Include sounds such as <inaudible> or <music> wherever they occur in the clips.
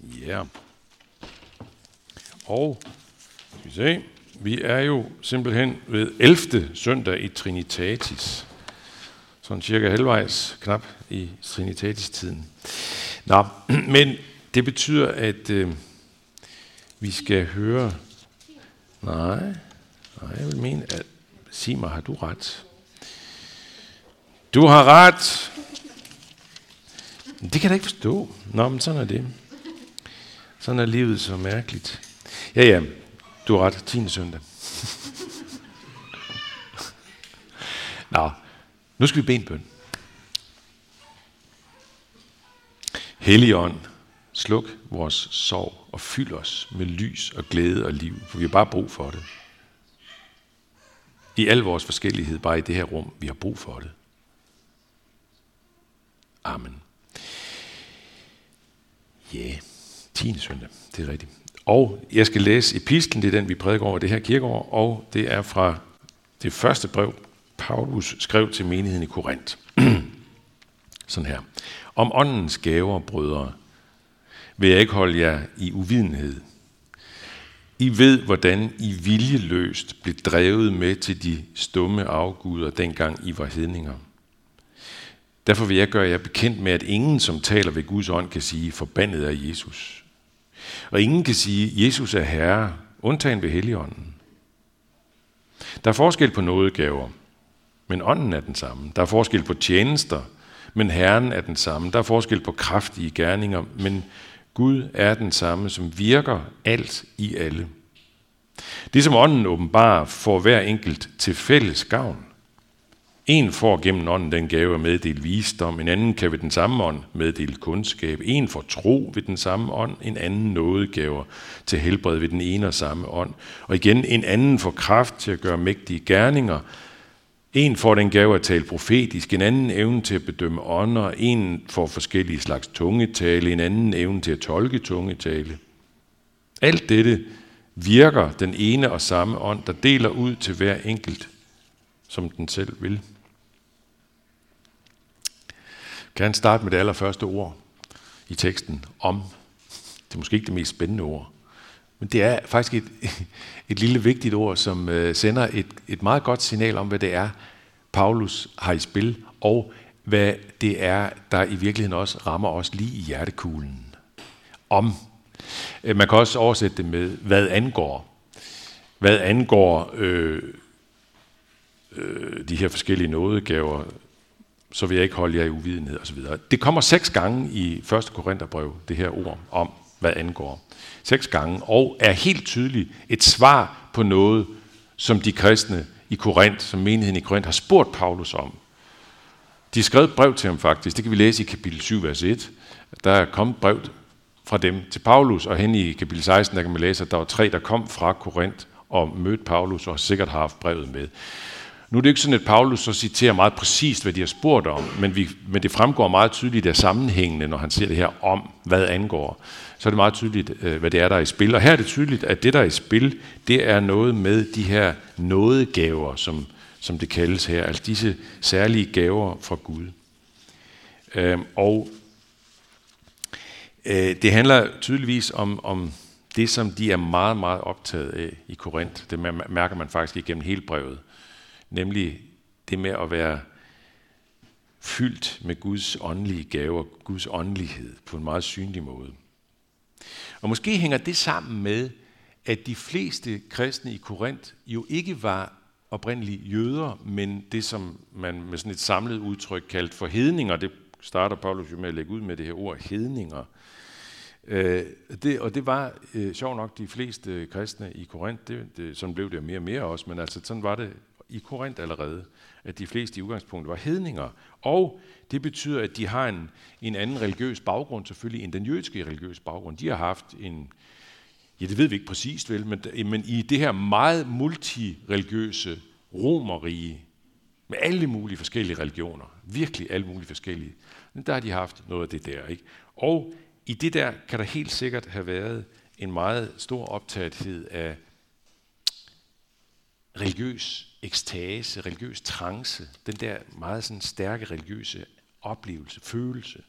Ja. Og skal vi se, vi er jo simpelthen ved 11. søndag i Trinitatis. Sådan cirka halvvejs knap i Trinitatis-tiden. Nå, <clears throat> men det betyder, at øh, vi skal høre... Nej, nej, jeg vil mene, at sig mig, har du ret? Du har ret. Det kan jeg da ikke forstå. Nå, men sådan er det. Sådan er livet så mærkeligt. Ja, ja, du har ret. 10. søndag. <laughs> Nå, nu skal vi bede en bøn. Helligånd, sluk vores sorg og fyld os med lys og glæde og liv, for vi har bare brug for det. I al vores forskellighed, bare i det her rum, vi har brug for det. Amen. Ja, yeah. 10. søndag, det er rigtigt. Og jeg skal læse epistlen, det er den, vi prædiker over det her kirkeår, og det er fra det første brev, Paulus skrev til menigheden i Korinth. <clears throat> Sådan her. Om åndens gaver, brødre, vil jeg ikke holde jer i uvidenhed. I ved, hvordan I viljeløst blev drevet med til de stumme afguder, dengang I var hedninger. Derfor vil jeg gøre jer bekendt med, at ingen, som taler ved Guds ånd, kan sige, forbandet er Jesus. Og ingen kan sige, Jesus er Herre, undtagen ved Helligånden. Der er forskel på nådegaver, men ånden er den samme. Der er forskel på tjenester, men Herren er den samme. Der er forskel på kraftige gerninger, men Gud er den samme, som virker alt i alle. Det som ånden åbenbarer, får hver enkelt til fælles gavn. En får gennem ånden den gave at meddele visdom, en anden kan ved den samme ånd meddele kundskab, en får tro ved den samme ånd, en anden nådegaver til helbred ved den ene og samme ånd, og igen en anden får kraft til at gøre mægtige gerninger, en får den gave at tale profetisk, en anden evne til at bedømme ånder, en får forskellige slags tungetale, en anden evne til at tolke tungetale. Alt dette virker den ene og samme ånd, der deler ud til hver enkelt, som den selv vil. Kan starte med det allerførste ord i teksten, om. Det er måske ikke det mest spændende ord. Men det er faktisk et, <laughs> et lille vigtigt ord, som øh, sender et, et meget godt signal om, hvad det er, Paulus har i spil, og hvad det er, der i virkeligheden også rammer os lige i hjertekuglen. Om. Øh, man kan også oversætte det med, hvad angår. Hvad angår øh, øh, de her forskellige nådegaver, så vil jeg ikke holde jer i uvidenhed osv. Det kommer seks gange i 1. Korintherbrev, det her ord om, hvad angår. Seks gange, og er helt tydeligt et svar på noget, som de kristne i Korinth, som menigheden i Korinth, har spurgt Paulus om. De skrev et brev til ham faktisk, det kan vi læse i kapitel 7, vers 1. Der er kommet brev fra dem til Paulus, og hen i kapitel 16, der kan man læse, at der var tre, der kom fra Korinth og mødte Paulus, og sikkert har haft brevet med. Nu er det ikke sådan, at Paulus så citerer meget præcist, hvad de har spurgt om, men, vi, men det fremgår meget tydeligt af sammenhængende, når han siger det her om, hvad angår. Så er det meget tydeligt, øh, hvad det er, der er i spil. Og her er det tydeligt, at det, der er i spil, det er noget med de her nådegaver, som, som det kaldes her. Altså disse særlige gaver fra Gud. Øhm, og øh, det handler tydeligvis om, om det, som de er meget, meget optaget af i Korinth. Det mærker man faktisk igennem hele brevet nemlig det med at være fyldt med Guds åndelige gaver, Guds åndelighed på en meget synlig måde. Og måske hænger det sammen med, at de fleste kristne i Korinth jo ikke var oprindelige jøder, men det, som man med sådan et samlet udtryk kaldt for hedninger, det starter Paulus jo med at lægge ud med det her ord, hedninger. Øh, det, og det var øh, sjovt nok de fleste kristne i Korinth, det, det, sådan blev det mere og mere også, men altså sådan var det i Korinth allerede, at de fleste i udgangspunktet var hedninger. Og det betyder, at de har en, en anden religiøs baggrund selvfølgelig end den jødiske religiøse baggrund. De har haft en, ja det ved vi ikke præcist vel, men, men i det her meget multireligiøse romerige, med alle mulige forskellige religioner, virkelig alle mulige forskellige, der har de haft noget af det der. Ikke? Og i det der kan der helt sikkert have været en meget stor optagethed af religiøs ekstase, religiøs trance, den der meget sådan stærke religiøse oplevelse, følelse.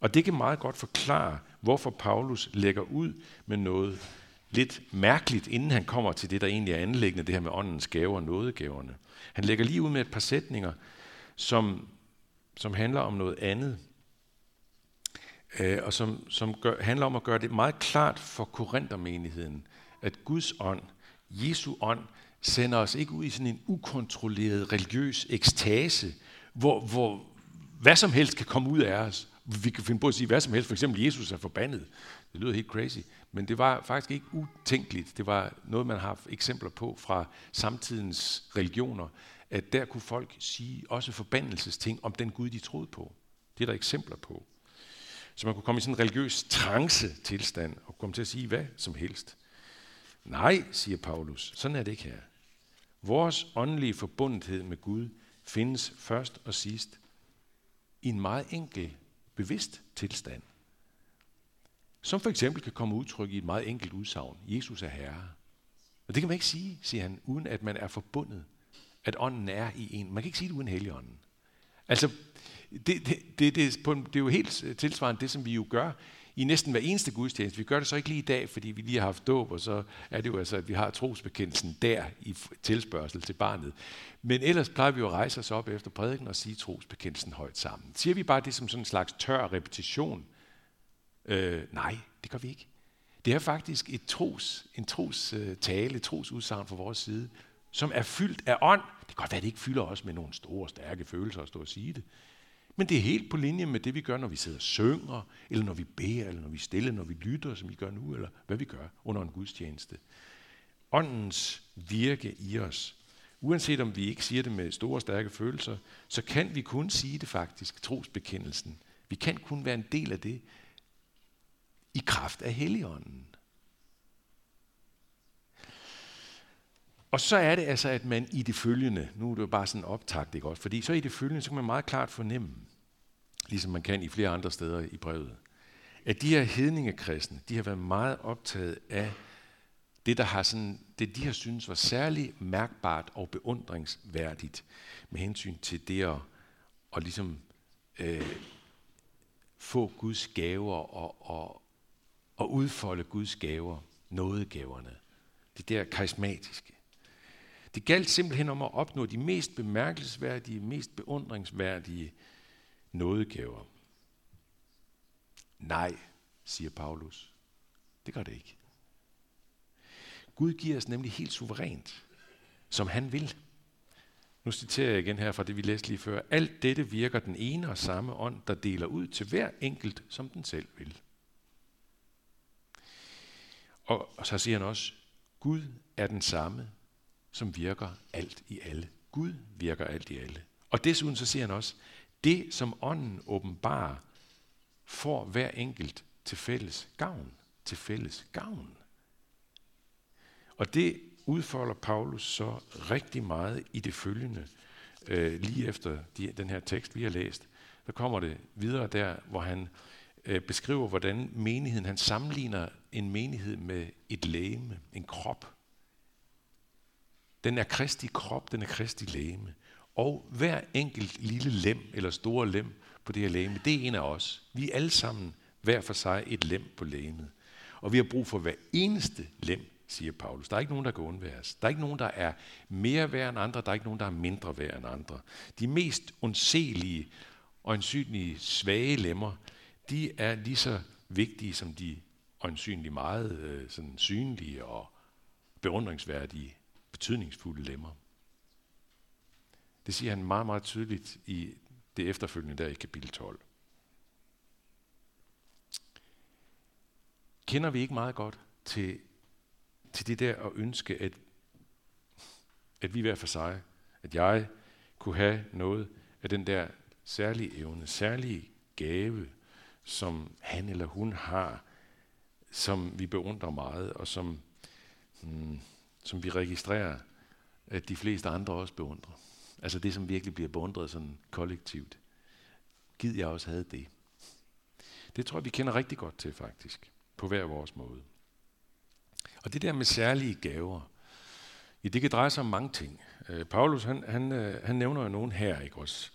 Og det kan meget godt forklare, hvorfor Paulus lægger ud med noget lidt mærkeligt, inden han kommer til det, der egentlig er anlæggende, det her med åndens gaver og nådegaverne. Han lægger lige ud med et par sætninger, som, som handler om noget andet, øh, og som, som gør, handler om at gøre det meget klart for korintermenigheden, at Guds ånd, Jesu ånd, sender os ikke ud i sådan en ukontrolleret religiøs ekstase, hvor, hvor hvad som helst kan komme ud af os. Vi kan finde på at sige hvad som helst. For eksempel, Jesus er forbandet. Det lyder helt crazy. Men det var faktisk ikke utænkeligt. Det var noget, man har haft eksempler på fra samtidens religioner, at der kunne folk sige også forbandelsesting om den Gud, de troede på. Det er der eksempler på. Så man kunne komme i sådan en religiøs trance-tilstand og komme til at sige hvad som helst. Nej, siger Paulus, sådan er det ikke her. Vores åndelige forbundethed med Gud findes først og sidst i en meget enkel, bevidst tilstand. Som for eksempel kan komme udtryk i et meget enkelt udsagn. Jesus er Herre. Og det kan man ikke sige, siger han, uden at man er forbundet. At ånden er i en. Man kan ikke sige det uden helligånden. Altså, det, det, det, det, på en, det er jo helt øh, tilsvarende det, som vi jo gør i næsten hver eneste gudstjeneste. Vi gør det så ikke lige i dag, fordi vi lige har haft dåb, og så er det jo altså, at vi har trosbekendelsen der i tilspørgsel til barnet. Men ellers plejer vi jo at rejse os op efter prædiken og sige trosbekendelsen højt sammen. Siger vi bare det som sådan en slags tør repetition? Øh, nej, det gør vi ikke. Det er faktisk et tros, en tros øh, tale, et tros udsagn fra vores side, som er fyldt af ånd. Det kan godt være, at det ikke fylder os med nogle store, stærke følelser at stå og sige det. Men det er helt på linje med det, vi gør, når vi sidder og synger, eller når vi beder, eller når vi stiller, når vi lytter, som vi gør nu, eller hvad vi gør under en gudstjeneste. Åndens virke i os. Uanset om vi ikke siger det med store, stærke følelser, så kan vi kun sige det faktisk, trosbekendelsen. Vi kan kun være en del af det i kraft af Helligånden. Og så er det altså, at man i det følgende, nu er det jo bare sådan en optakt, ikke også? Fordi så i det følgende, så kan man meget klart fornemme, ligesom man kan i flere andre steder i brevet, at de her hedningekristne, de har været meget optaget af det, der har sådan, det de har synes var særlig mærkbart og beundringsværdigt med hensyn til det at, at ligesom, øh, få Guds gaver og, og, og udfolde Guds gaver, nådegaverne. Det der karismatiske. Det galt simpelthen om at opnå de mest bemærkelsesværdige, mest beundringsværdige nådegaver. Nej, siger Paulus. Det gør det ikke. Gud giver os nemlig helt suverænt, som han vil. Nu citerer jeg igen her fra det, vi læste lige før. Alt dette virker den ene og samme ånd, der deler ud til hver enkelt, som den selv vil. Og, og så siger han også, Gud er den samme, som virker alt i alle. Gud virker alt i alle. Og desuden så siger han også, det som ånden åbenbarer, får hver enkelt til fælles gavn. Til fælles gavn. Og det udfolder Paulus så rigtig meget i det følgende, øh, lige efter de, den her tekst, vi har læst. Så kommer det videre der, hvor han øh, beskriver, hvordan menigheden, han sammenligner en menighed med et lægeme, en krop. Den er Kristi krop, den er Kristi lægeme. Og hver enkelt lille lem eller store lem på det her lægeme, det er en af os. Vi er alle sammen hver for sig et lem på lægemet. Og vi har brug for hver eneste lem, siger Paulus. Der er ikke nogen, der kan undværes. Der er ikke nogen, der er mere værd end andre. Der er ikke nogen, der er mindre værd end andre. De mest ondselige og ansynlige svage lemmer, de er lige så vigtige som de øjensynligt meget øh, sådan synlige og beundringsværdige betydningsfulde lemmer. Det siger han meget, meget tydeligt i det efterfølgende der i kapitel 12. Kender vi ikke meget godt til, til det der at ønske, at, at vi hver for sig, at jeg kunne have noget af den der særlige evne, særlige gave, som han eller hun har, som vi beundrer meget, og som, hmm, som vi registrerer, at de fleste andre også beundrer. Altså det, som virkelig bliver beundret sådan kollektivt. Gid jeg også havde det. Det tror jeg, vi kender rigtig godt til faktisk, på hver vores måde. Og det der med særlige gaver, ja, det kan dreje sig om mange ting. Øh, Paulus, han, han, øh, han nævner jo nogen her, ikke også?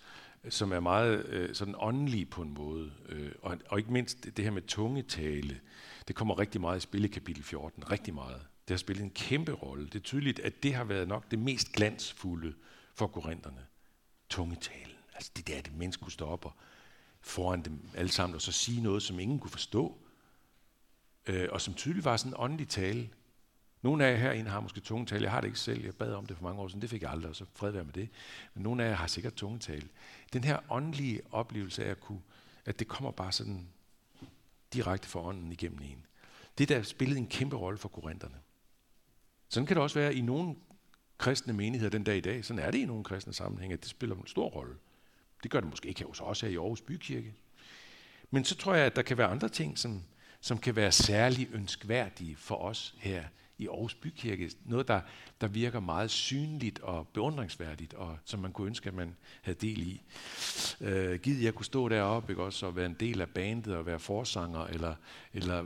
som er meget øh, sådan åndelige på en måde. Øh, og, og ikke mindst det her med tungetale, det kommer rigtig meget i spil i kapitel 14. Rigtig meget. Det har spillet en kæmpe rolle. Det er tydeligt, at det har været nok det mest glansfulde for korinterne. Tungetalen. Altså det der, at et menneske kunne stå op og foran dem alle sammen, og så sige noget, som ingen kunne forstå, øh, og som tydeligt var sådan en åndelig tale. Nogle af jer herinde har måske tungetale. Jeg har det ikke selv. Jeg bad om det for mange år siden. Det fik jeg aldrig, så fred være med det. Men nogle af jer har sikkert tungetale. Den her åndelige oplevelse af at kunne, at det kommer bare sådan direkte for ånden igennem en. Det der spillede en kæmpe rolle for korinterne. Sådan kan det også være i nogle kristne menigheder den dag i dag. Sådan er det i nogle kristne sammenhænge, at det spiller en stor rolle. Det gør det måske ikke hos os her i Aarhus Bykirke. Men så tror jeg, at der kan være andre ting, som, som kan være særlig ønskværdige for os her i Aarhus Bykirke. Noget, der, der virker meget synligt og beundringsværdigt, og som man kunne ønske, at man havde del i. Øh, givet jeg kunne stå deroppe ikke, også, og være en del af bandet og være forsanger, eller, eller,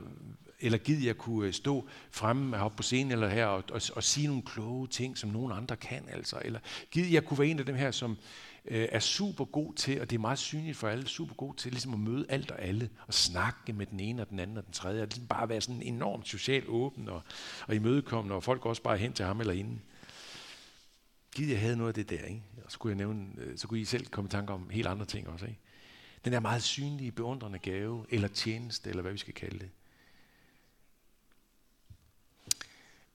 eller gid jeg kunne øh, stå fremme heroppe på scenen eller her og, og, og sige nogle kloge ting, som nogen andre kan. Altså. Eller gid jeg kunne være en af dem her, som øh, er super god til, og det er meget synligt for alle, super god til ligesom at møde alt og alle, og snakke med den ene og den anden og den tredje, og ligesom bare være sådan enormt socialt åben og, og imødekommende, og folk også bare hen til ham eller hende. Gid jeg havde noget af det der, ikke? og så kunne, jeg nævne, øh, så kunne I selv komme i tanke om helt andre ting også. Ikke? Den der meget synlige, beundrende gave, eller tjeneste, eller hvad vi skal kalde det.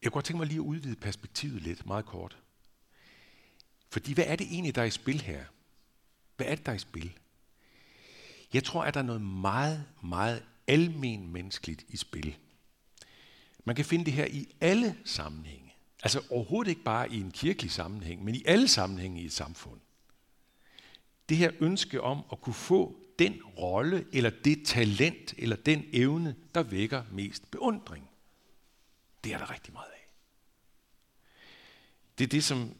Jeg kunne godt tænke mig lige at udvide perspektivet lidt, meget kort. Fordi hvad er det egentlig, der er i spil her? Hvad er det, der er i spil? Jeg tror, at der er noget meget, meget almen menneskeligt i spil. Man kan finde det her i alle sammenhænge. Altså overhovedet ikke bare i en kirkelig sammenhæng, men i alle sammenhænge i et samfund. Det her ønske om at kunne få den rolle, eller det talent, eller den evne, der vækker mest beundring. Det er der rigtig meget af. Det er det, som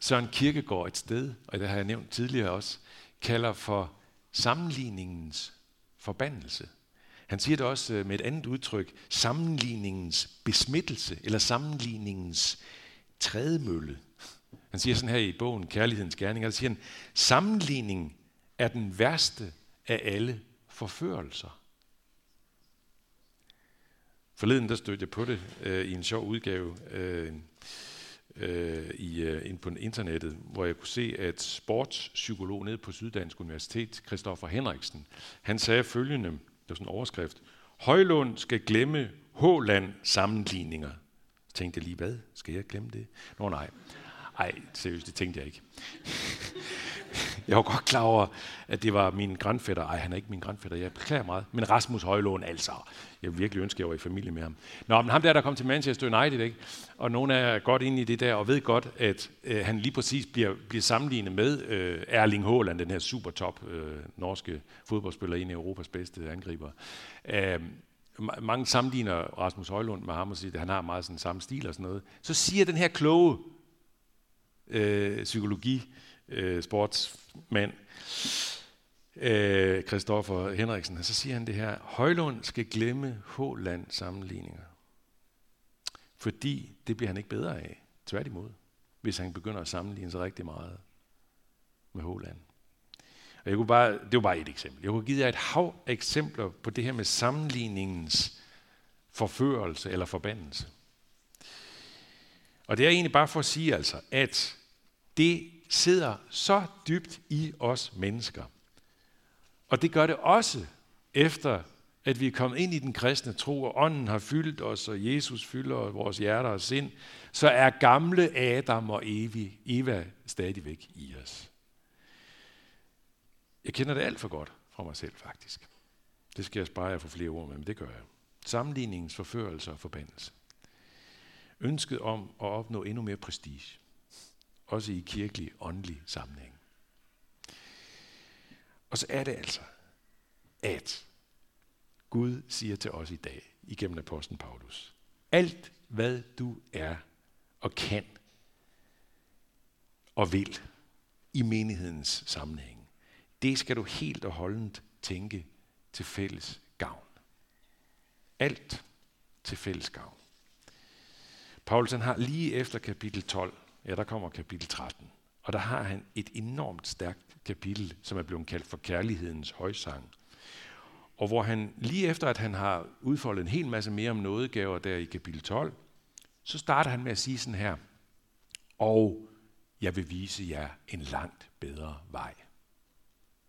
Søren Kirkegaard et sted, og det har jeg nævnt tidligere også, kalder for sammenligningens forbandelse. Han siger det også øh, med et andet udtryk, sammenligningens besmittelse, eller sammenligningens trædemølle. Han siger sådan her i bogen Kærlighedens Gerning, der siger han, sammenligning er den værste af alle forførelser. Forleden der stødte jeg på det øh, i en sjov udgave, øh, øh, i, øh, ind på internettet, hvor jeg kunne se, at sportspsykolog nede på Syddansk Universitet, Christoffer Henriksen, han sagde følgende, det var sådan en overskrift, Højlund skal glemme Håland sammenligninger. Så tænkte jeg lige, hvad? Skal jeg glemme det? Nå nej. Ej, seriøst, det tænkte jeg ikke. <laughs> <laughs> jeg var godt klar over, at det var min grandfætter. Ej, han er ikke min grandfætter, jeg beklager meget. Men Rasmus Højlån, altså. Jeg virkelig ønsker, at jeg var i familie med ham. Nå, men ham der, der kom til Manchester United, ikke? og nogen er godt inde i det der, og ved godt, at øh, han lige præcis bliver, bliver sammenlignet med øh, Erling Haaland, den her super top øh, norske fodboldspiller, en af Europas bedste angriber. Øh, mange sammenligner Rasmus Højlund med ham og siger, at han har meget sådan samme stil og sådan noget. Så siger den her kloge øh, psykologi, øh, sportsmand, øh, Christoffer Henriksen, så siger han det her, Højlund skal glemme H-land sammenligninger. Fordi det bliver han ikke bedre af. Tværtimod. Hvis han begynder at sammenligne sig rigtig meget med Håland. Og jeg kunne bare, det var bare et eksempel. Jeg kunne give jer et hav af eksempler på det her med sammenligningens forførelse eller forbandelse. Og det er egentlig bare for at sige altså, at det sidder så dybt i os mennesker. Og det gør det også efter, at vi er kommet ind i den kristne tro, og ånden har fyldt os, og Jesus fylder vores hjerter og sind, så er gamle Adam og Evi, Eva stadigvæk i os. Jeg kender det alt for godt fra mig selv, faktisk. Det skal jeg spare jer for flere ord med, men det gør jeg. Sammenligningens forførelse og forbandelse. Ønsket om at opnå endnu mere prestige. Også i kirkelig, åndelig sammenhæng. Og så er det altså, at Gud siger til os i dag, igennem apostlen Paulus, alt hvad du er og kan og vil i menighedens sammenhæng, det skal du helt og holdent tænke til fælles gavn. Alt til fælles gavn. Paulus har lige efter kapitel 12, ja der kommer kapitel 13, og der har han et enormt stærkt kapitel, som er blevet kaldt for kærlighedens højsang. Og hvor han lige efter, at han har udfoldet en hel masse mere om nådegaver der i kapitel 12, så starter han med at sige sådan her, og jeg vil vise jer en langt bedre vej.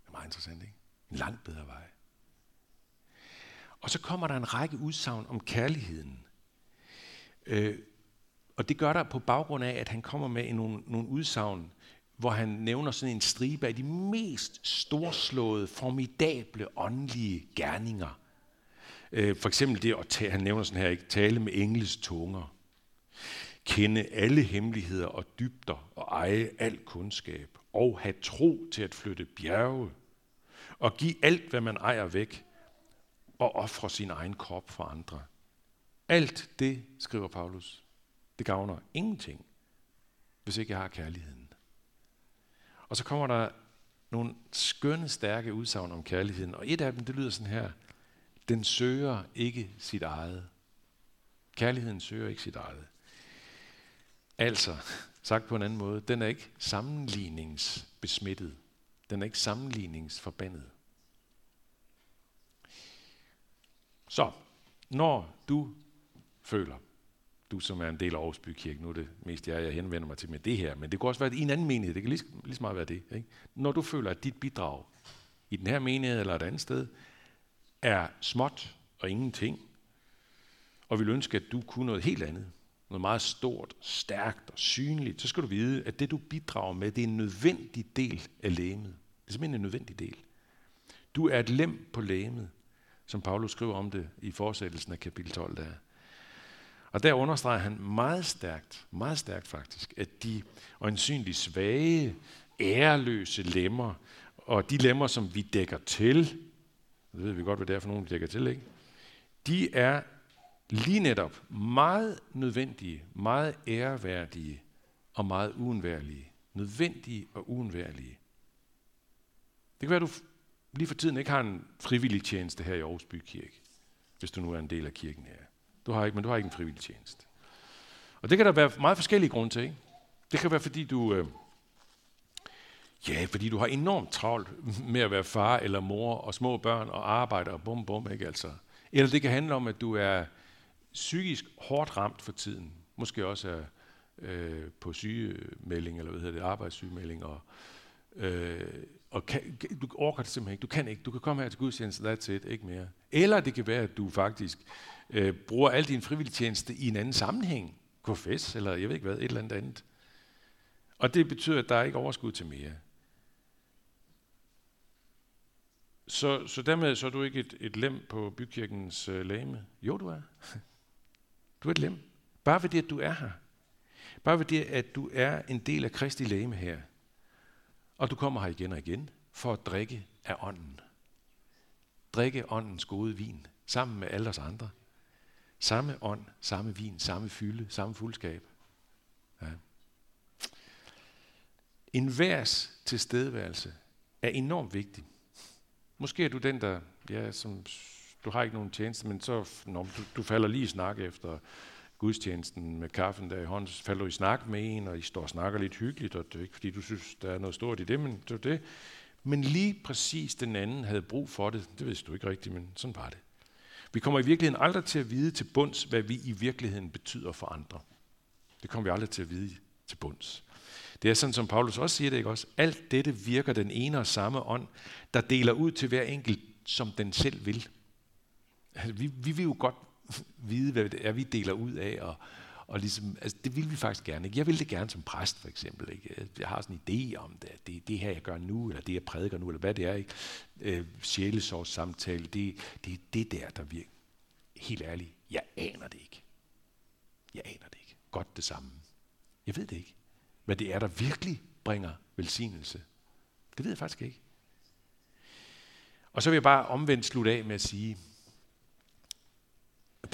Det er meget interessant, ikke? En langt bedre vej. Og så kommer der en række udsagn om kærligheden. Øh, og det gør der på baggrund af, at han kommer med nogle, nogle udsagn, hvor han nævner sådan en stribe af de mest storslåede, formidable åndelige gerninger. Øh, for eksempel det, at tale, han nævner sådan her, ikke, tale med engles tunger. Kende alle hemmeligheder og dybder og eje al kundskab. Og have tro til at flytte bjerge. Og give alt, hvad man ejer væk. Og ofre sin egen krop for andre. Alt det, skriver Paulus, det gavner ingenting, hvis ikke jeg har kærligheden. Og så kommer der nogle skønne, stærke udsagn om kærligheden, og et af dem, det lyder sådan her. Den søger ikke sit eget. Kærligheden søger ikke sit eget. Altså, sagt på en anden måde, den er ikke sammenligningsbesmittet. Den er ikke sammenligningsforbandet. Så, når du føler, du som er en del af Aarhus Bykirke, nu er det mest jeg, jeg henvender mig til med det her, men det kunne også være i en anden menighed, det kan lige, lige så meget være det. Ikke? Når du føler, at dit bidrag i den her menighed eller et andet sted er småt og ingenting, og vil ønske, at du kunne noget helt andet, noget meget stort, stærkt og synligt, så skal du vide, at det du bidrager med, det er en nødvendig del af lægemet. Det er simpelthen en nødvendig del. Du er et lem på lægemet, som Paulus skriver om det i fortsættelsen af kapitel 12 der. Og der understreger han meget stærkt, meget stærkt faktisk, at de øjensynligt svage, æreløse lemmer, og de lemmer, som vi dækker til, det ved vi godt, hvad det er for nogen, vi dækker til, ikke? de er lige netop meget nødvendige, meget æreværdige og meget uundværlige. Nødvendige og uundværlige. Det kan være, at du lige for tiden ikke har en frivillig tjeneste her i Aarhus Bykirke, hvis du nu er en del af kirken her. Du har ikke, men du har ikke en frivillig tjeneste. Og det kan der være meget forskellige grunde til. Ikke? Det kan være, fordi du... Øh, ja, fordi du har enormt travlt med at være far eller mor og små børn og arbejde og bum bum, ikke altså. Eller det kan handle om, at du er psykisk hårdt ramt for tiden. Måske også er øh, på sygemelding, eller hvad hedder det, arbejdssygemelding, og, øh, og kan, du orker det simpelthen ikke. Du kan ikke. Du kan komme her til gudstjenesten, that's it, ikke mere. Eller det kan være, at du faktisk øh, bruger al din frivilligtjeneste i en anden sammenhæng. KFS, eller jeg ved ikke hvad, et eller andet andet. Og det betyder, at der er ikke overskud til mere. Så, så dermed så er du ikke et, et lem på bykirkens øh, lame. Jo, du er. <laughs> Du er et lem. Bare fordi, at du er her. Bare fordi, at du er en del af Kristi lame her. Og du kommer her igen og igen for at drikke af ånden. Drikke åndens gode vin sammen med alle os andre. Samme ånd, samme vin, samme fylde, samme fuldskab. Ja. En værs tilstedeværelse er enormt vigtig. Måske er du den, der, ja, som, du har ikke nogen tjeneste, men så, når du, du falder lige i snak efter gudstjenesten med kaffen der i hånden, så falder du i snak med en, og I står og snakker lidt hyggeligt, og det er ikke fordi, du synes, der er noget stort i det, men det er det. Men lige præcis den anden havde brug for det, det vidste du ikke rigtigt, men sådan var det. Vi kommer i virkeligheden aldrig til at vide til bunds, hvad vi i virkeligheden betyder for andre. Det kommer vi aldrig til at vide til bunds. Det er sådan, som Paulus også siger det, ikke også? Alt dette virker den ene og samme ånd, der deler ud til hver enkelt, som den selv vil. Altså, vi, vi vil jo godt vide, hvad det er, vi deler ud af, og, og ligesom, altså, det vil vi faktisk gerne. Ikke? Jeg vil det gerne som præst, for eksempel. Ikke? Jeg har sådan en idé om det, det, det her, jeg gør nu, eller det, jeg prædiker nu, eller hvad det er. Ikke? Øh, sjælesårs samtale, det, det er det der, der virker. Helt ærligt, jeg aner det ikke. Jeg aner det ikke. Godt det samme. Jeg ved det ikke. Hvad det er, der virkelig bringer velsignelse. Det ved jeg faktisk ikke. Og så vil jeg bare omvendt slutte af med at sige,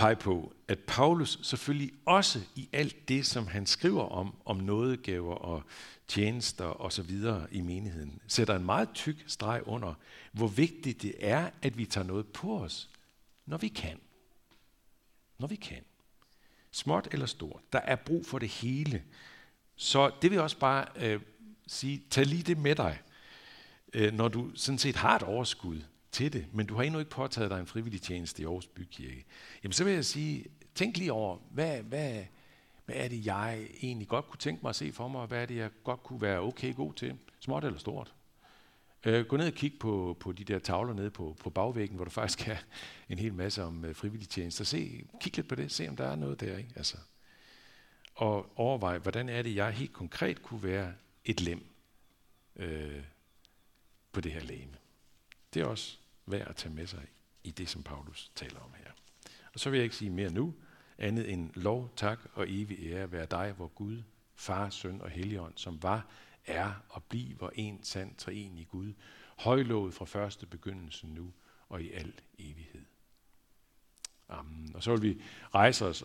pege på, at Paulus selvfølgelig også i alt det, som han skriver om, om nådegaver og tjenester og så videre i menigheden, sætter en meget tyk streg under, hvor vigtigt det er, at vi tager noget på os, når vi kan. Når vi kan. Småt eller stort. Der er brug for det hele. Så det vil også bare øh, sige, tag lige det med dig. øh, når du sådan set har et overskud til det, men du har endnu ikke påtaget dig en frivillig tjeneste i Aarhus Bykirke, jamen så vil jeg sige, tænk lige over, hvad, hvad, hvad er det, jeg egentlig godt kunne tænke mig at se for mig, og hvad er det, jeg godt kunne være okay god til, småt eller stort. Øh, gå ned og kig på, på de der tavler nede på, på bagvæggen, hvor der faktisk er en hel masse om øh, frivillig tjenester. Se, kig lidt på det, se om der er noget der. Ikke? Altså. Og overvej, hvordan er det, jeg helt konkret kunne være et lem øh, på det her læme. Det er også værd at tage med sig i det, som Paulus taler om her. Og så vil jeg ikke sige mere nu, andet end lov, tak og evig ære være dig, hvor Gud, Far, Søn og Helligånd, som var, er og bliver en sand treenig Gud, højlovet fra første begyndelse nu og i al evighed. Amen. Og så vil vi rejse os og